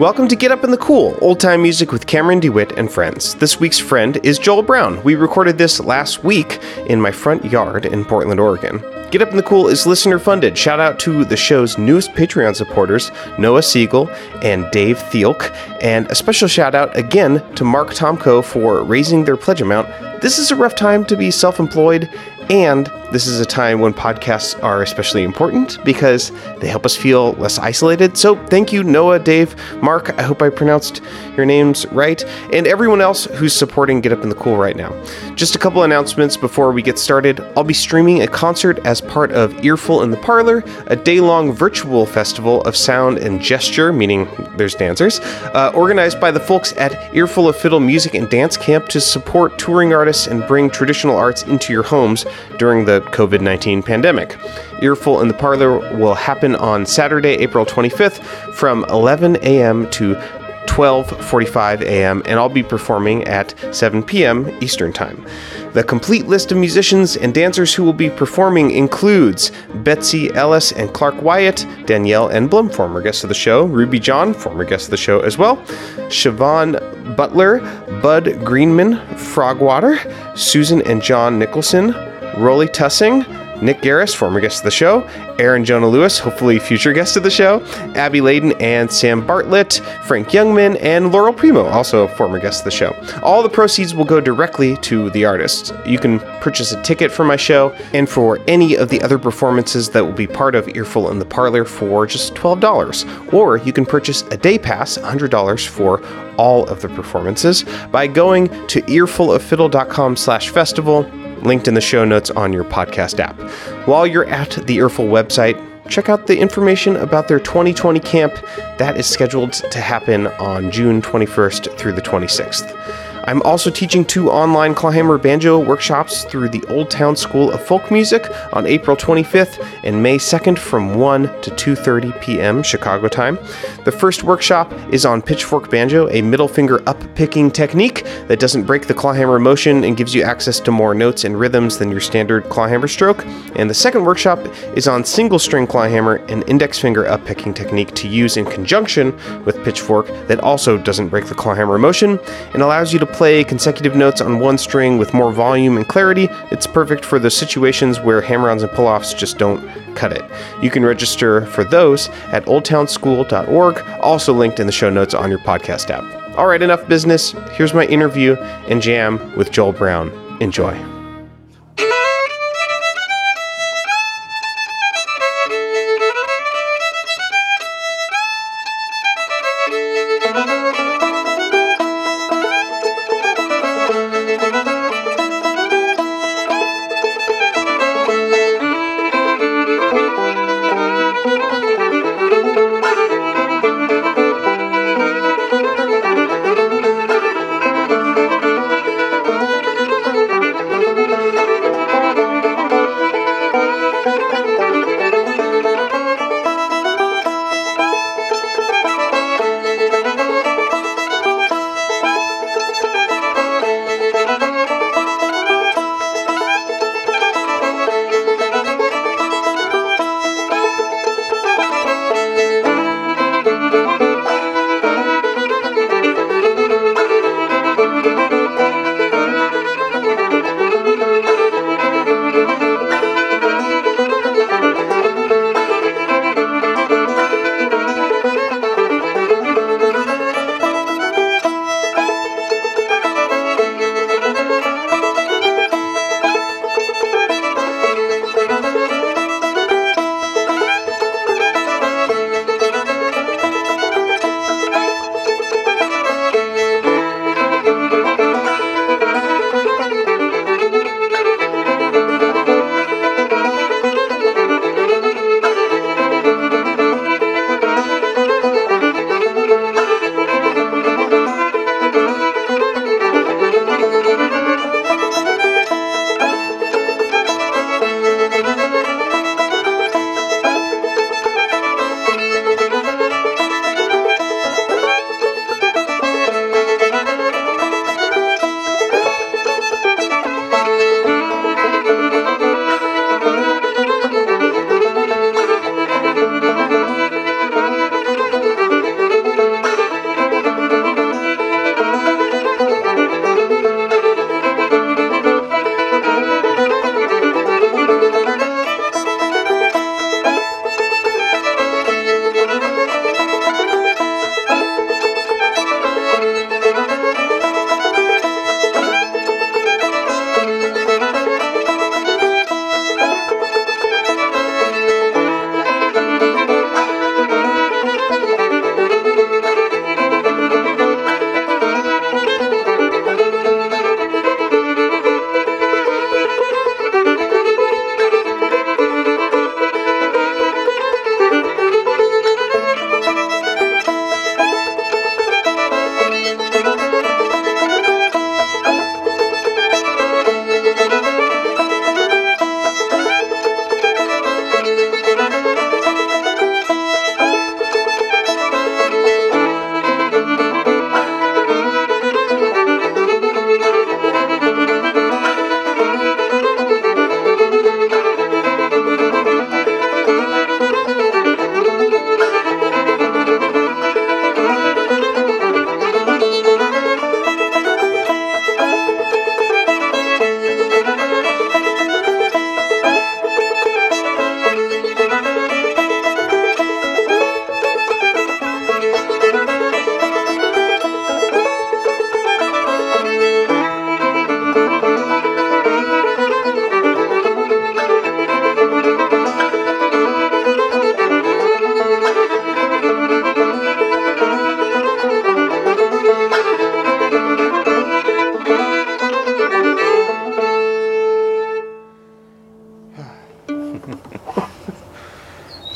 Welcome to Get Up in the Cool, old time music with Cameron DeWitt and friends. This week's friend is Joel Brown. We recorded this last week in my front yard in Portland, Oregon. Get Up in the Cool is listener funded. Shout out to the show's newest Patreon supporters, Noah Siegel and Dave Thielk. And a special shout out again to Mark Tomko for raising their pledge amount. This is a rough time to be self employed and this is a time when podcasts are especially important because they help us feel less isolated. So thank you, Noah, Dave, Mark. I hope I pronounced your names right, and everyone else who's supporting Get Up in the Cool right now. Just a couple announcements before we get started. I'll be streaming a concert as part of Earful in the Parlor, a day long virtual festival of sound and gesture, meaning there's dancers, uh, organized by the folks at Earful of Fiddle Music and Dance Camp to support touring artists and bring traditional arts into your homes during the COVID 19 pandemic. Earful in the Parlor will happen on Saturday, April 25th from 11 a.m. to 12:45 a.m. and I'll be performing at 7 p.m. Eastern Time. The complete list of musicians and dancers who will be performing includes Betsy Ellis and Clark Wyatt, Danielle Enblom, former guest of the show, Ruby John, former guest of the show as well, Siobhan Butler, Bud Greenman, Frogwater, Susan and John Nicholson, Rolly Tussing, Nic Gareiss, former guest of the show, Aaron Jonah Lewis, hopefully future guest of the show, Abby Ladin and Sam Bartlett, Frank Youngman, and Laurel Premo, also former guest of the show. All the proceeds will go directly to the artists. You can purchase a ticket for my show and for any of the other performances that will be part of Earful in the Parlor for just $12. Or you can purchase a day pass, $100 for all of the performances, by going to earfuloffiddle.com slash festival linked in the show notes on your podcast app. While you're at the Earful website, check out the information about their 2020 camp that is scheduled to happen on June 21st through the 26th. I'm also teaching two online Clawhammer banjo workshops through the Old Town School of Folk Music on April 25th and May 2nd from 1 to 2:30 p.m. Chicago time. The first workshop is on pitchfork banjo, a middle finger up picking technique that doesn't break the clawhammer motion and gives you access to more notes and rhythms than your standard clawhammer stroke. And the second workshop is on single string clawhammer, an index finger up picking technique to use in conjunction with pitchfork that also doesn't break the clawhammer motion and allows you to play consecutive notes on one string with more volume and clarity, it's perfect for the situations where hammer-ons and pull-offs just don't cut it. You can register for those at oldtownschool.org, also linked in the show notes on your podcast app. All right, enough business. Here's my interview and jam with Joel Brown. Enjoy.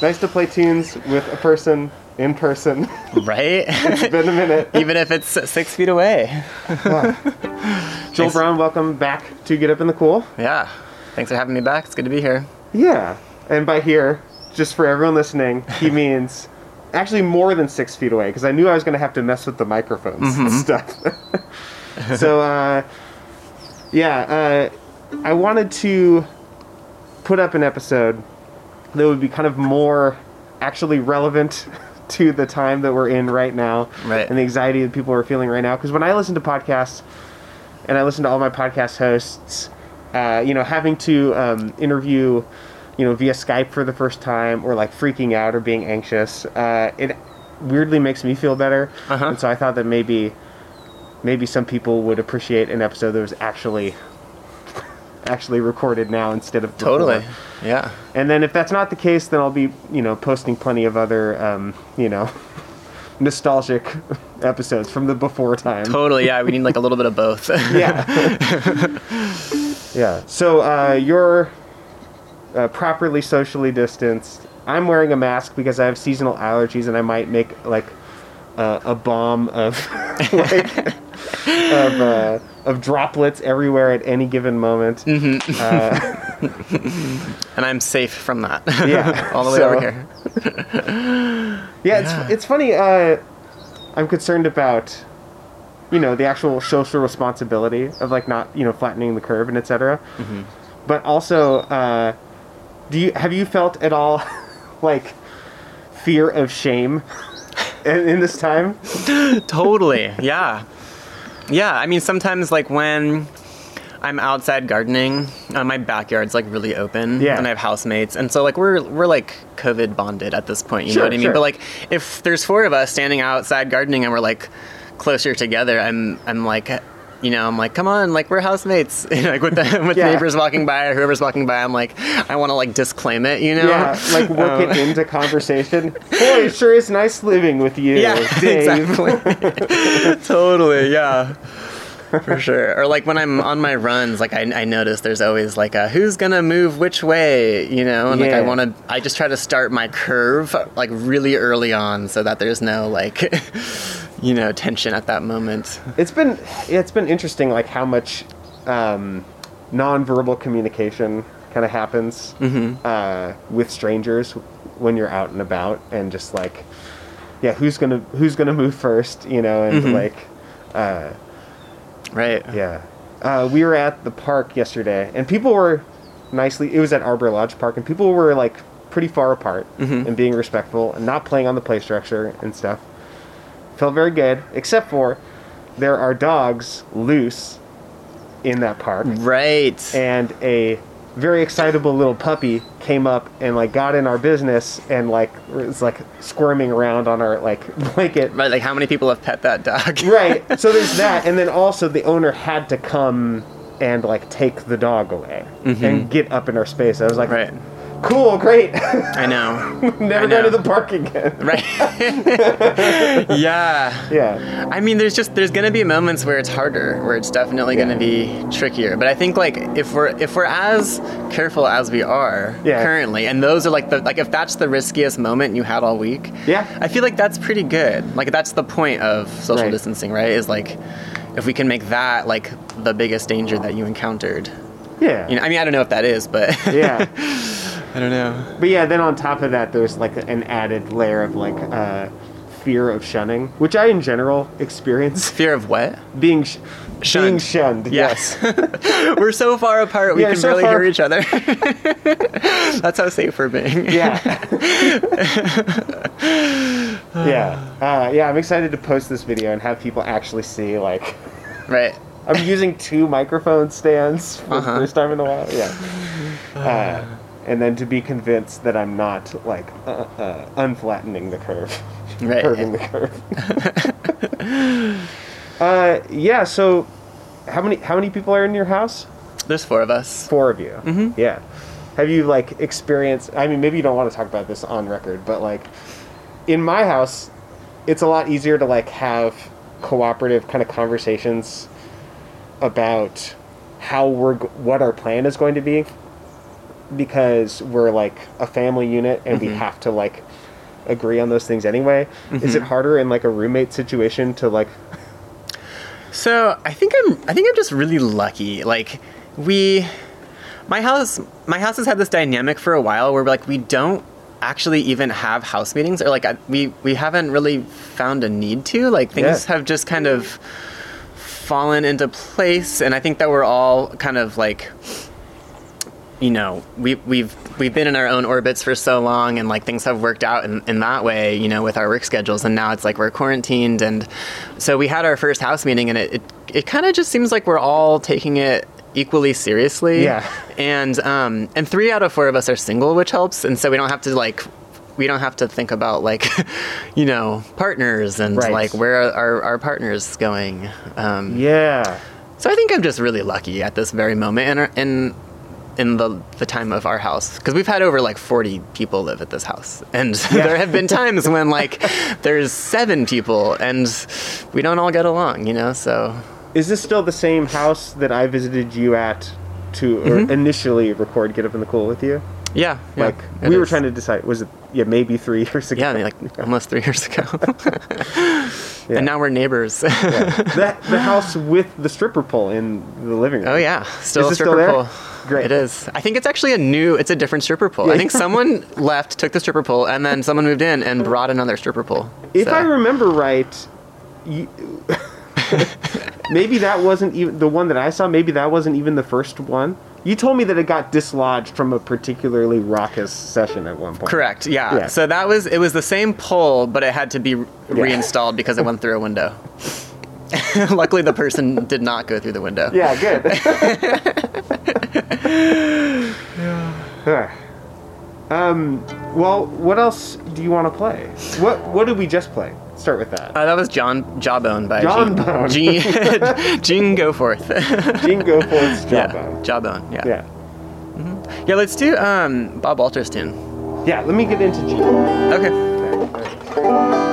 Nice to play tunes with a person in person. Right? it's been a minute. Even if it's six feet away. Joel Thanks. Brown, welcome back to Get Up in the Cool. Yeah. Thanks for having me back. It's good to be here. Yeah, and by here, just for everyone listening, he means actually more than six feet away because I knew I was going to have to mess with the microphones and stuff. so, uh, yeah, uh, I wanted to put up an episode that would be kind of more actually relevant to the time that we're in right now Right. and the anxiety that people are feeling right now. Because when I listen to podcasts, and I listen to all my podcast hosts, uh, you know, having to um, interview, you know, via Skype for the first time, or like freaking out or being anxious, uh, it weirdly makes me feel better. Uh-huh. And so I thought that maybe, maybe some people would appreciate an episode that was actually, actually recorded now instead of before. Totally. Yeah. And then if that's not the case, then I'll be, you know, posting plenty of other, um, you know, nostalgic episodes from the before time. Totally. Yeah. We need like a little bit of both. Yeah. yeah. So uh, you're uh, properly socially distanced. I'm wearing a mask because I have seasonal allergies, and I might make like uh, a bomb of like of uh, of droplets everywhere at any given moment. and I'm safe from that. Yeah, All the way so- over here. Yeah, it's it's funny. Uh, I'm concerned about you know the actual social responsibility of like not you know flattening the curve and etc. But also, uh, do you have you felt at all like fear of shame in, in this time? totally. Yeah. Yeah. I mean, sometimes like when I'm outside gardening, uh, my backyard's like really open, Yeah. and I have housemates, and so like we're we're like COVID bonded at this point. You Sure, know what I mean? sure. But like if there's four of us standing outside gardening and we're like closer together, I'm I'm like. You know, I'm like, come on, like we're housemates. You know, like with the with Yeah. neighbors walking by or whoever's walking by, I'm like, I want to like disclaim it. You know? Yeah, like work Um, it into conversation. Boy, sure is nice living with you, Yeah, Dave. exactly. totally, yeah. For sure. Or like when I'm on my runs, like I, I notice there's always like a who's gonna move which way, you know? And like I wanna I just try to start my curve like really early on so that there's no like you know, tension at that moment. It's been it's been interesting, like how much um, nonverbal communication kind of happens uh, with strangers when you're out and about, and just like, yeah, who's gonna who's gonna move first, you know, and like, uh, Right. yeah, uh, we were at the park yesterday, and people were nicely. It was at Arbor Lodge Park, and people were like pretty far apart and being respectful and not playing on the play structure and stuff. Felt very good, except for there are dogs loose in that park, Right. and a very excitable little puppy came up and like got in our business and like was like squirming around on our like blanket right, like how many people have pet that dog? right. So there's that, and then also the owner had to come and like take the dog away mm-hmm. and get up in our space. I was like, Right. Cool, great. I know. Never I go to the park again. Right. yeah. Yeah, I mean, there's just there's gonna be moments where it's harder, where it's definitely Yeah. gonna be trickier. But I think like if we're if we're as careful as we are Yeah. currently, and those are like the like if that's the riskiest moment you had all week, Yeah. I feel like that's pretty good. Like that's the point of social Right. distancing, right? Is like if we can make that like the biggest danger that you encountered. yeah, You know, I mean, I don't know if that is, but yeah. I don't know. But yeah, then on top of that, there's like an added layer of like uh, fear of shunning, which I in general experience. Fear of what? Being sh- being Shunned. shunned. Yes. We're so far apart we Yeah, can so barely hear each other. That's how safe we're being. Yeah. yeah. Uh, yeah, I'm excited to post this video and have people actually see like Right. I'm using two microphone stands for Uh-huh. the first time in a while. Yeah. Uh, and then to be convinced that I'm not like uh, uh, unflattening the curve, Right. curving the curve. uh, yeah. So, how many how many people are in your house? There's four of us. Four of you. Mm-hmm. Yeah. Have you like experienced? I mean, maybe you don't want to talk about this on record, but like in my house, it's a lot easier to like have cooperative kind of conversations about how we're what our plan is going to be because we're like a family unit and Mm-hmm. we have to like agree on those things anyway. Is Mm-hmm. it harder in like a roommate situation to like So I think I'm I think I'm just really lucky. Like we my house my house has had this dynamic for a while where like we don't actually even have house meetings or like I, we we haven't really found a need to. Like things Yeah. have just kind of fallen into place and I think that we're all kind of like you know, we, we've we've been in our own orbits for so long, and like things have worked out in, in that way, you know, with our work schedules. And now it's like we're quarantined, and so we had our first house meeting, and it it, it kind of just seems like we're all taking it equally seriously. Yeah. And um and three out of four of us are single, which helps, and so we don't have to like. We don't have to think about like, you know, partners and Right. like where are our, our partners going. Um, yeah. so I think I'm just really lucky at this very moment in our, in the the time of our house because we've had over like 40 people live at this house, and there have been times when like there's seven people and we don't all get along, you know. So Is this still the same house that I visited you at to Mm-hmm. initially record Get Up in the Cool with you? yeah, yeah, Like we were trying to decide was it yeah, maybe three years ago. yeah, like almost three years ago, Yeah. and now we're neighbors. that the house with the stripper pole in the living room. Oh yeah, still Is still stripper there? pole. Great. It is. I think it's actually a new. It's a different stripper pole. Yeah. I think someone left, took the stripper pole, and then someone moved in and brought another stripper pole. If So- I remember right, you, maybe that wasn't even the one that I saw. Maybe that wasn't even the first one. You told me that it got dislodged from a particularly raucous session at one point. Correct. Yeah. Yeah. So that was it was the same pole, but it had to be reinstalled because it went through a window. Luckily, the person did not go through the window. Yeah, good. yeah. um, well, what else do you want to play? What What did we just play? Start with that. Uh, that was John Jawbone by Jawbone. Gene, Gene, Gene Goforth. Gene Goforth's yeah. Jawbone. Jawbone. Yeah. Yeah. Yeah. Let's do um, Bob Walters tune. Yeah. Let me get into Gene. Okay. All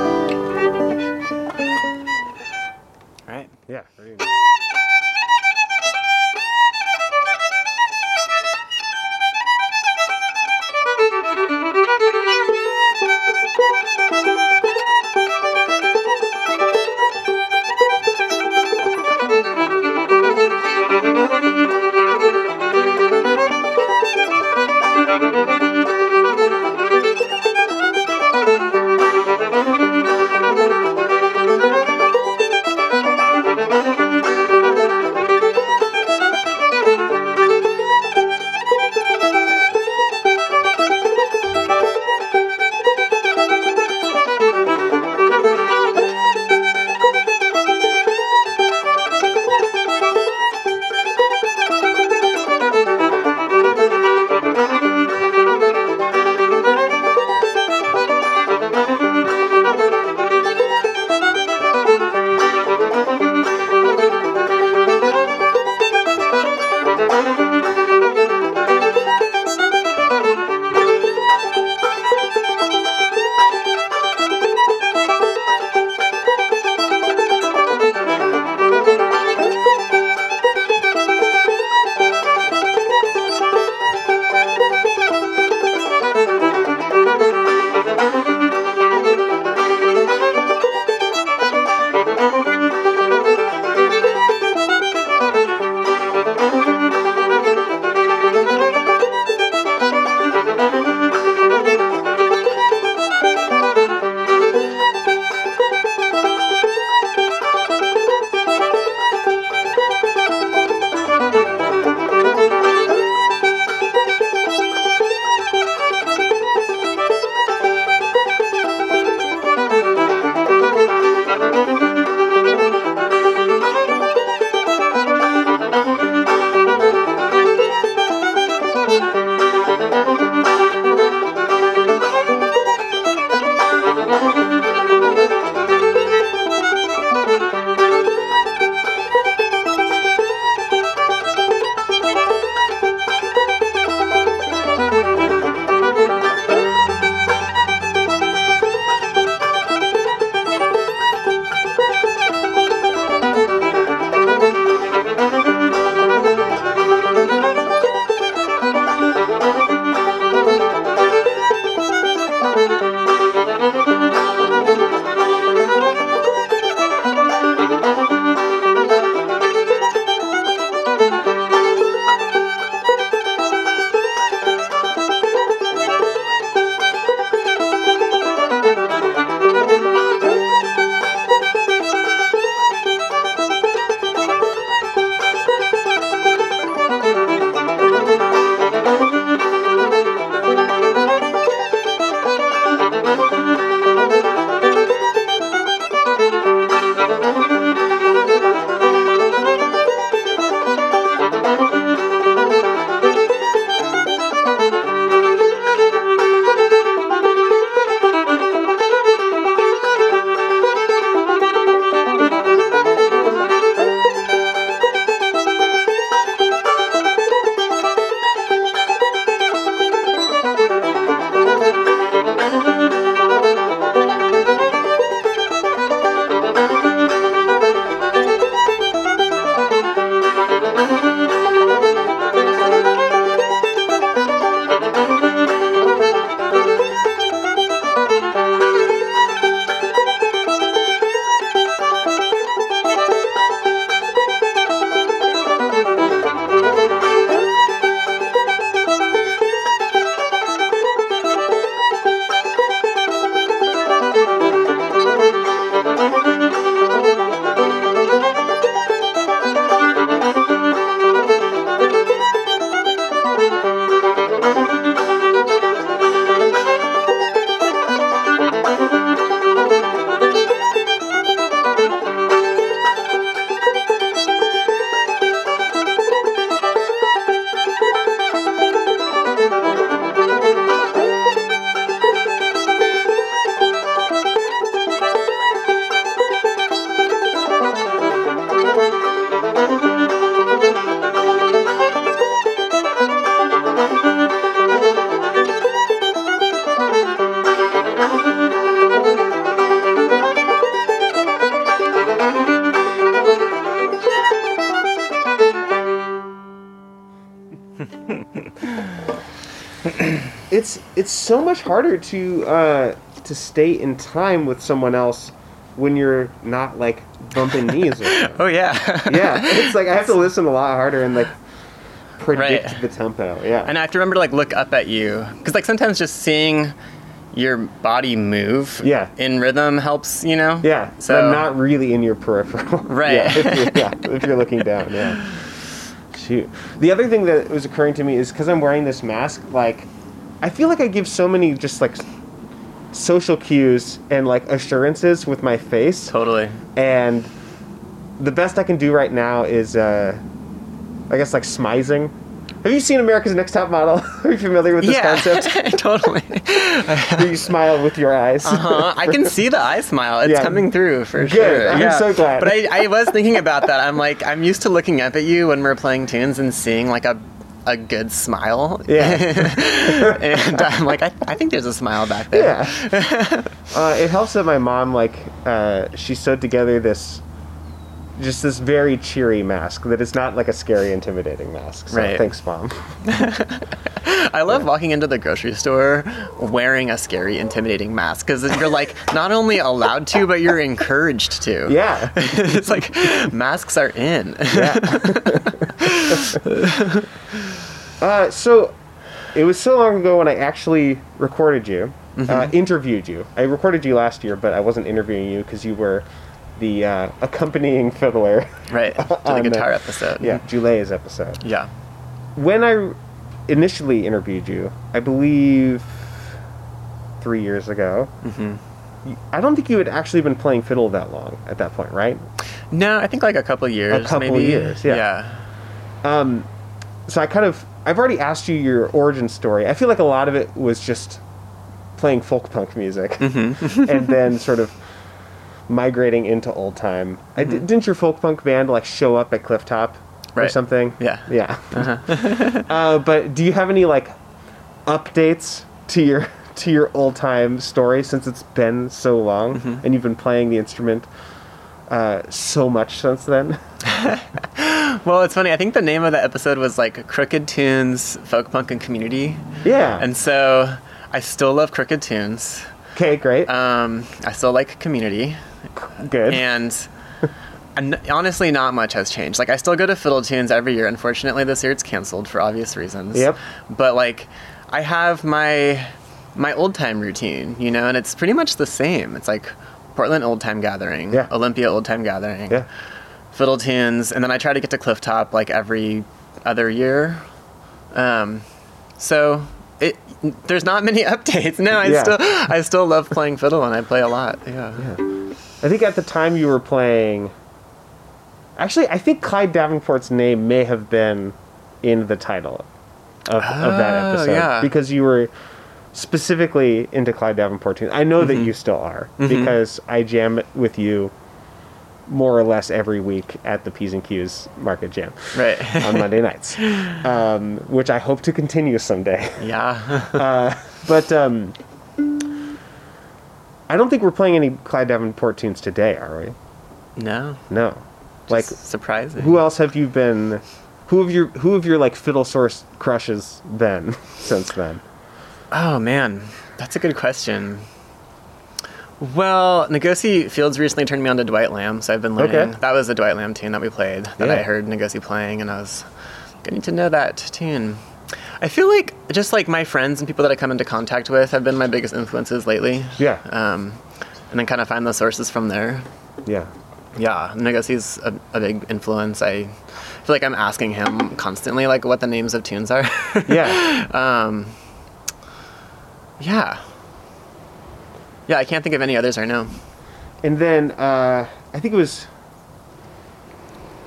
it's it's so much harder to uh, to stay in time with someone else when you're not like bumping knees. Oh yeah. Yeah, it's like I have to listen a lot harder and like predict Right. the tempo. Yeah, And I have to remember to like look up at you because like sometimes just seeing your body move Yeah. in rhythm helps, you know. yeah. So So I'm not really in your peripheral. Right. Yeah, if you're, yeah, if you're looking down. Yeah. Shoot. The other thing that was occurring to me is because I'm wearing this mask, like I feel like I give so many just like social cues and like assurances with my face. totally. and the best I can do right now is, uh, I guess, like smizing. Have you seen America's Next Top Model? Are you familiar with this yeah. concept? totally. Where you smile with your eyes. Uh-huh. I can see the eye smile. It's Yeah. coming through for Good. sure. I'm so glad. But I, I was thinking about that. I'm like, I'm used to looking up at you when we're playing tunes and seeing like a a good smile. Yeah. and I'm like, I, I think there's a smile back there. Yeah. uh, it helps that my mom, like, uh, she sewed together this, just this very cheery mask that is not like a scary, intimidating mask. So Right. thanks, mom. I love walking into the grocery store wearing a scary, intimidating mask because you're like not only allowed to, but you're encouraged to. Yeah. it's like masks are in. Uh, so it was so long ago when I actually recorded you, Mm-hmm. uh, interviewed you. I recorded you last year, but I wasn't interviewing you because you were the uh, accompanying fiddler. right. To the On the- guitar episode. yeah, Julea's episode. Yeah. When I initially interviewed you, I believe three years ago. Mm-hmm. I don't think you had actually been playing fiddle that long at that point, right? No, I think like a couple years. A couple maybe. years, yeah. Yeah. so I kind of I've already asked you your origin story. I feel like a lot of it was just playing folk punk music, Mm-hmm. and then sort of migrating into old time. I didn't your folk punk band like show up at Clifftop or Mm-hmm. Something? Yeah. yeah. uh, but do you have any like updates to your to your old time story since it's been so long Mm-hmm. and you've been playing the instrument uh, so much since then? Well, it's funny. I think the name of the episode was like Crooked Tunes, Folk Punk and Community. yeah. And so I still love Crooked Tunes. okay, great. Um, I still like Community. Good. and and honestly not much has changed like i still go to fiddle tunes every year unfortunately this year it's canceled for obvious reasons Yep. but like i have my my old time routine you know and it's pretty much the same it's like portland old time gathering Yeah. olympia old time gathering yeah. fiddle tunes and then i try to get to cliff top like every other year um, so it there's not many updates no i Yeah. still i still love playing fiddle and i play a lot yeah. yeah. I think at the time you were playing. Actually, I think Clyde Davenport's name may have been in the title of, of that Oh, episode yeah. because you were specifically into Clyde Davenport. tunes. I know Mm-hmm. that you still are because I jam it with you more or less every week at the P's and Q's Market Jam right on Monday nights, um, which I hope to continue someday. yeah But um, I don't think we're playing any Clyde Davenport tunes today, are we? No. No. Like, surprising. who else have you been? Who have your Who have your like fiddle source crushes been since then? Oh man, that's a good question. Well, Ngozi Fields recently turned me on to Dwight Lamb, so I've been learning. Okay. That was a Dwight Lamb tune that we played that I heard Ngozi playing, and I was getting to know that tune. I feel like just like my friends and people that I come into contact with have been my biggest influences lately. Yeah, Um, and then kind of find the sources from there. yeah, Yeah, Ngozi's a, a big influence. I feel like I'm asking him constantly, like, what the names of tunes are. yeah. Um, yeah. Yeah, I can't think of any others right now. and then uh, I think it was.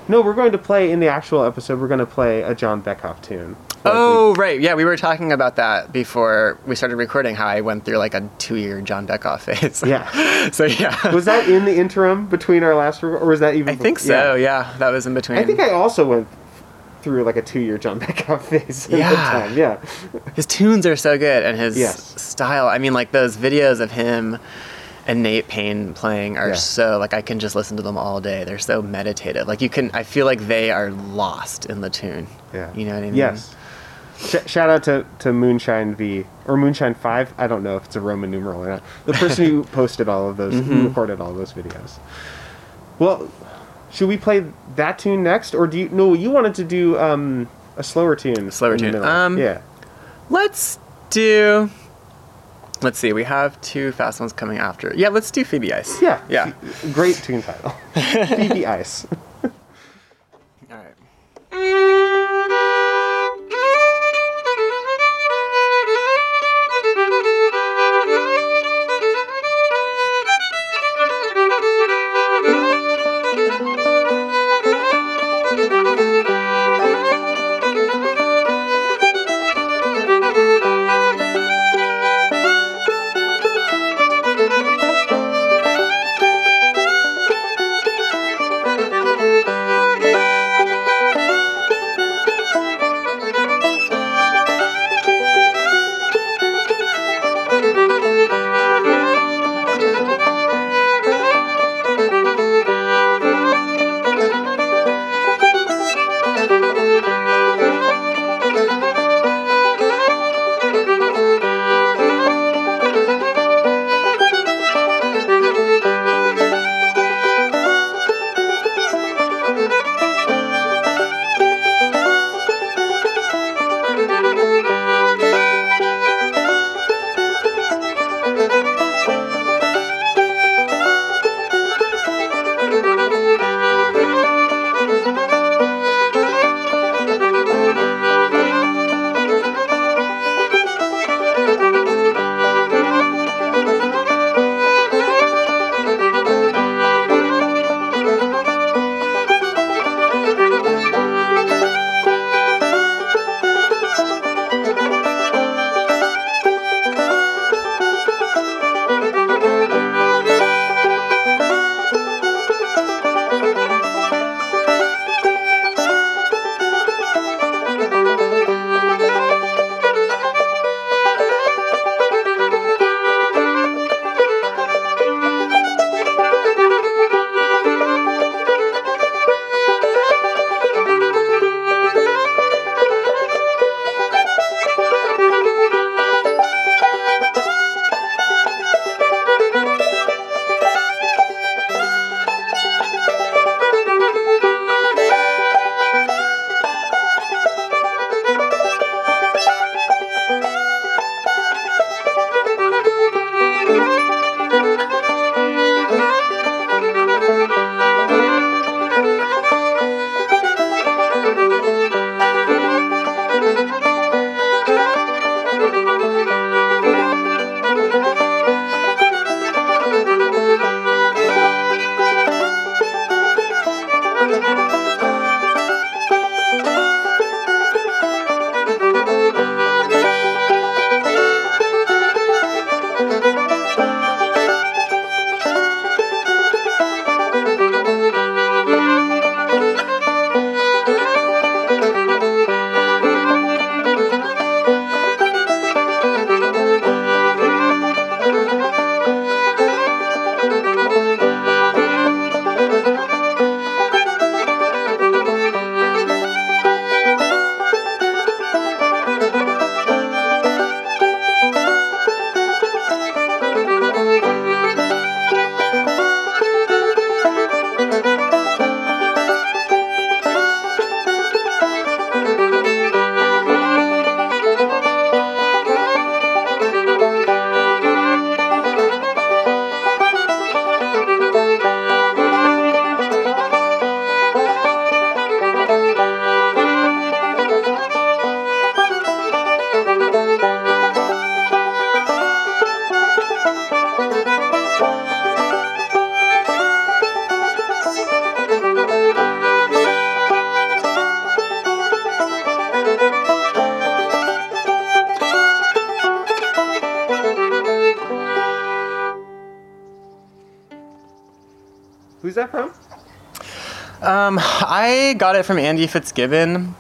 No, we're going to play in the actual episode. We're going to play a John Beckhoff tune. Like we- Oh, right. Yeah, we were talking about that before we started recording. How I went through like a two-year John Beckhoff phase. yeah. so yeah, Was that in the interim between our last, or was that even? I think so. Yeah. that was in between. I think I also went through like a two-year John Beckhoff phase at Yeah. the time. Yeah. his tunes are so good, and his Yes. style. I mean, like those videos of him and Nate Payne playing are Yeah. so like I can just listen to them all day. They're so meditative. Like you can, I feel like they are lost in the tune. Yeah. You know what I mean? Yes. Sh- shout out to, to Moonshine V or Moonshine Five. I don't know if it's a Roman numeral or not. The person who posted all of those, Mm-hmm. who recorded all those videos. Well, should we play that tune next, or do you? No, you wanted to do um, a slower tune. A slower tune. Um, yeah. Let's do. Let's see. We have two fast ones coming after. Yeah, let's do Phoebe Ice. Yeah. Yeah. Great tune title. Phoebe Ice. All right. Who's that from? Um, I got it from Andy Fitzgibbon,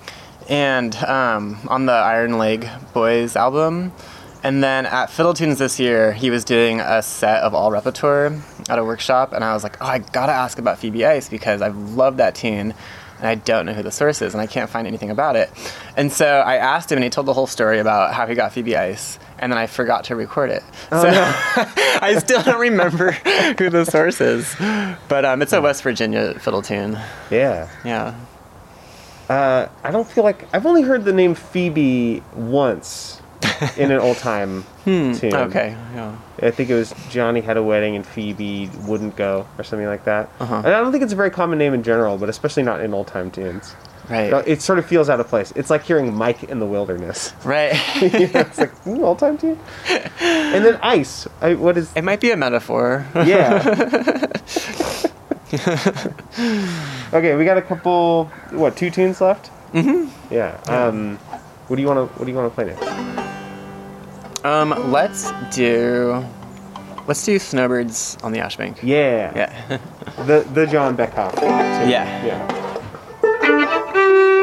and um, on the Iron Leg Boys album. And then at Fiddle Tunes this year, he was doing a set of all repertoire at a workshop, and I was like, oh, I gotta ask about Phoebe Ice because I love that tune. and I don't know who the source is, and I can't find anything about it. And so I asked him, and he told the whole story about how he got Phoebe Ice, and then I forgot to record it. Oh, so I still don't remember who the source is, but um, it's a West Virginia fiddle tune. Yeah. Yeah. Uh, I don't feel like I've only heard the name Phoebe once in an old time tune. Hmm, Okay. Yeah. I think it was Johnny had a wedding and Phoebe wouldn't go or something like that. Uh-huh. And I don't think it's a very common name in general, but especially not in old time tunes. Right. It sort of feels out of place. It's like hearing Mike in the Wilderness. Right. You know, it's like mm, old time tune. And then ice. I, what is? it might be a metaphor. Yeah. okay, we got a couple. What two tunes left? Mm-hmm. Yeah. Um, what do you want to What do you want to play next? Um, let's do. Let's do Snowbirds on the Ashbank. Yeah. Yeah. The the John Beckhoff. Yeah. Yeah. Thank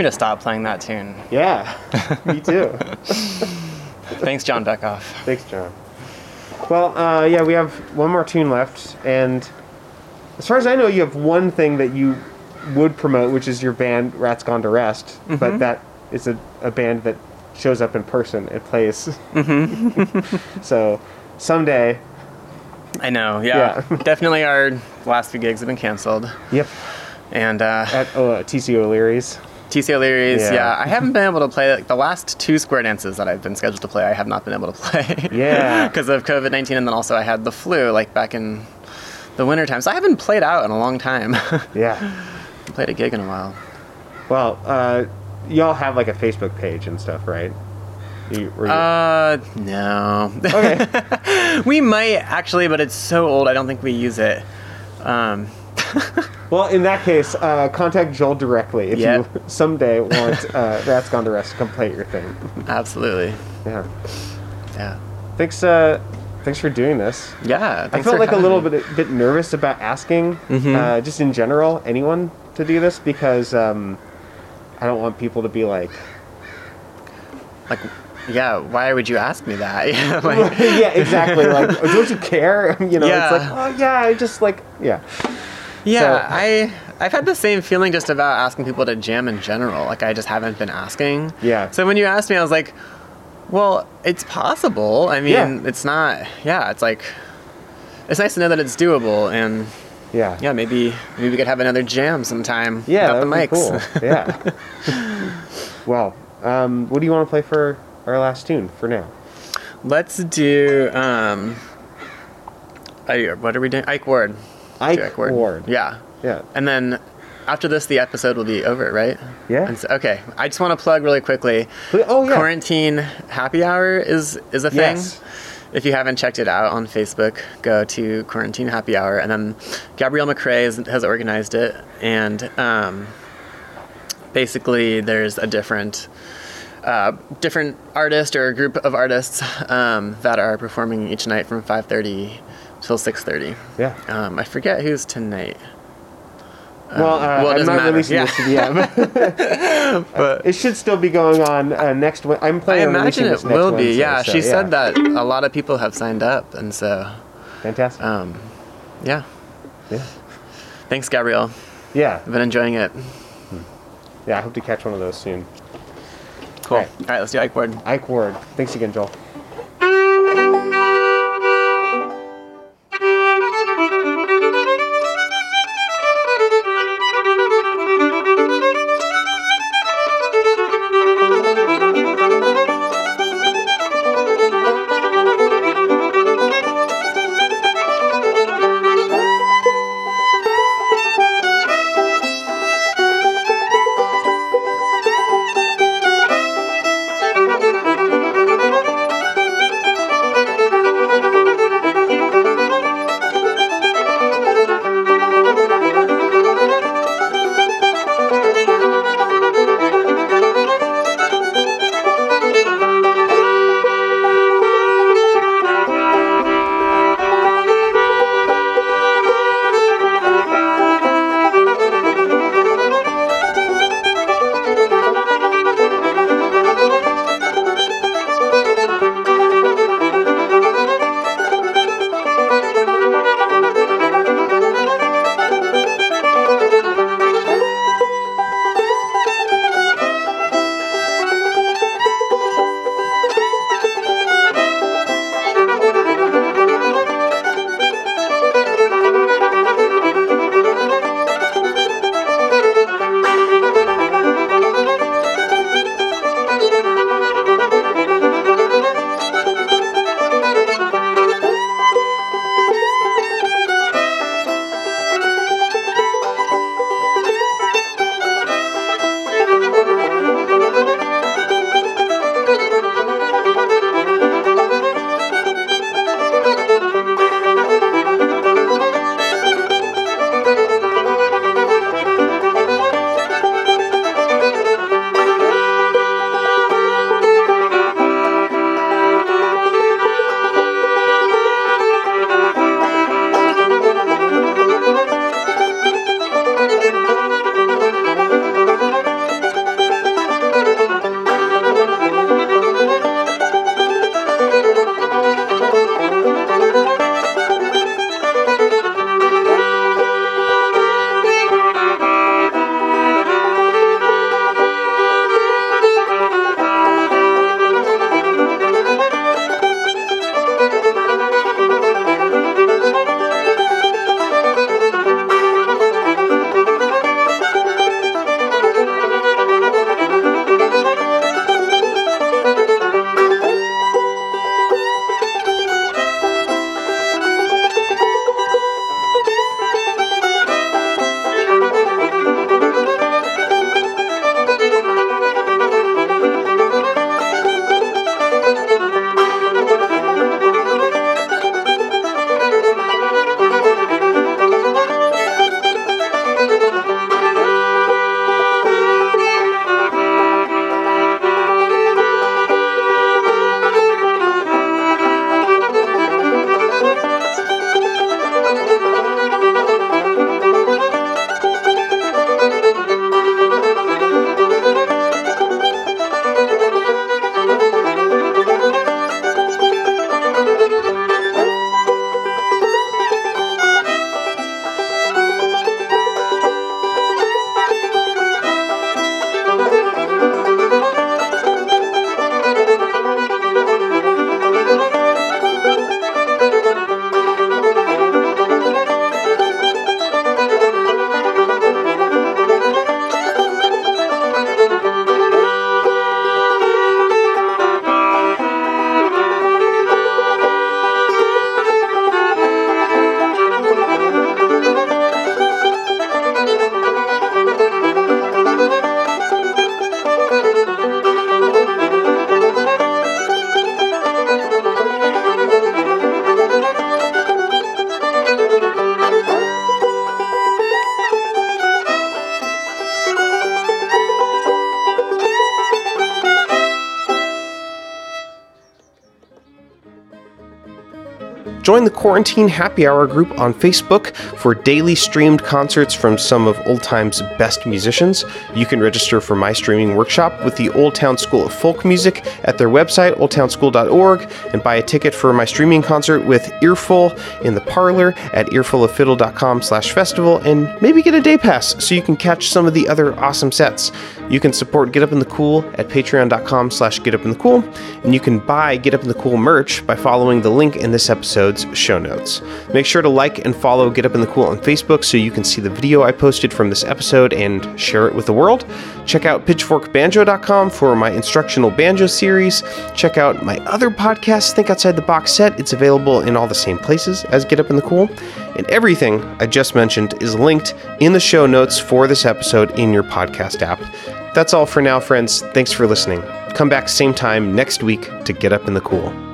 me to stop playing that tune. Yeah, me too. Thanks, John Beckoff. Thanks, John. Well, uh, yeah, we have one more tune left, and as far as I know, you have one thing that you would promote, which is your band Rats Gone to Rest, Mm-hmm. but that is a, a band that shows up in person and plays. Mm-hmm. so someday, I know, yeah. Definitely our last few gigs have been canceled. yep, And uh, at oh, uh, TC O'Leary's. TC O'Leary's, Yeah. yeah. I haven't been able to play like the last two square dances that I've been scheduled to play. I have not been able to play. Yeah. because of COVID nineteen, and then also I had the flu like back in the winter time. So I haven't played out in a long time. Yeah. played a gig in a while. Well, uh, y'all have like a Facebook page and stuff, right? You, you- Uh, no. okay. we might actually, but it's so old. I don't think we use it. Um, Well, in that case, uh, contact Joel directly if Yep. you someday want uh, Rats Gone to Rest to at your thing. absolutely. Yeah. Yeah. Thanks. Uh, thanks for doing this. Yeah. I felt like a little bit bit nervous about asking, Mm-hmm. uh, just in general, anyone to do this because um, I don't want people to be like, like, yeah. Why would you ask me that? Yeah. Like, yeah, exactly. Like, "Oh, don't you care? You know, Yeah. it's like, oh yeah, I just like, yeah, Yeah, So- I I've had the same feeling just about asking people to jam in general. Like I just haven't been asking. Yeah. So when you asked me, I was like, well, it's possible. I mean, Yeah. it's not. Yeah, it's like it's nice to know that it's doable, and yeah, yeah, maybe maybe we could have another jam sometime. yeah. the that be mics. cool. Yeah. well, um, what do you want to play for our last tune for now? Let's do. um What are we doing? Ike Ward. Ike, Do Ward. Yeah. Yeah. And then after this, the episode will be over, right? Yeah. And so, okay. I just want to plug really quickly. Oh yeah. Quarantine happy hour is is a thing. Yes. If you haven't checked it out on Facebook, go to Quarantine Happy Hour, and then Gabrielle McRae has, has organized it. And um, basically, there's a different uh, different artist or a group of artists um, that are performing each night from 5:30 till 6:30. Yeah. Um, I forget who's tonight. Well, uh, well, it I'm doesn't matter. releasing Yeah. this to the end. But it should still be going on uh, next. Wed- I'm I planning on imagine it will be. Wednesday, Yeah, so, she said that a lot of people have signed up, and so Fantastic. um, yeah. yeah. Thanks, Gabrielle. Yeah. I've been enjoying it. Yeah. I hope to catch one of those soon. Cool. All right. All right, let's do Ike Ward. Ike Ward. Thanks again, Joel. Join the Quarantine Happy Hour group on Facebook for daily streamed concerts from some of Old Time's best musicians. You can register for my streaming workshop with the Old Town School of Folk Music at their website, oldtownschool.org, and buy a ticket for my streaming concert with Earful in the parlor at earfuloffiddle.com slash festival, and maybe get a day pass so you can catch some of the other awesome sets. You can support Get Up in the Cool at patreon.com slash getupinthecool, and you can buy Get Up in the Cool merch by following the link in this episode's show notes. Make sure to like and follow Get Up in the Cool on Facebook so you can see the video I posted from this episode and share it with the world. Check out pitchforkbanjo.com for my instructional banjo series. Check out my other podcast, Think Outside the Box Set. It's available in all the same places as Get Up in the Cool. And everything I just mentioned is linked in the show notes for this episode in your podcast app. That's all for now, friends. Thanks for listening. Come back same time next week to Get Up in the Cool.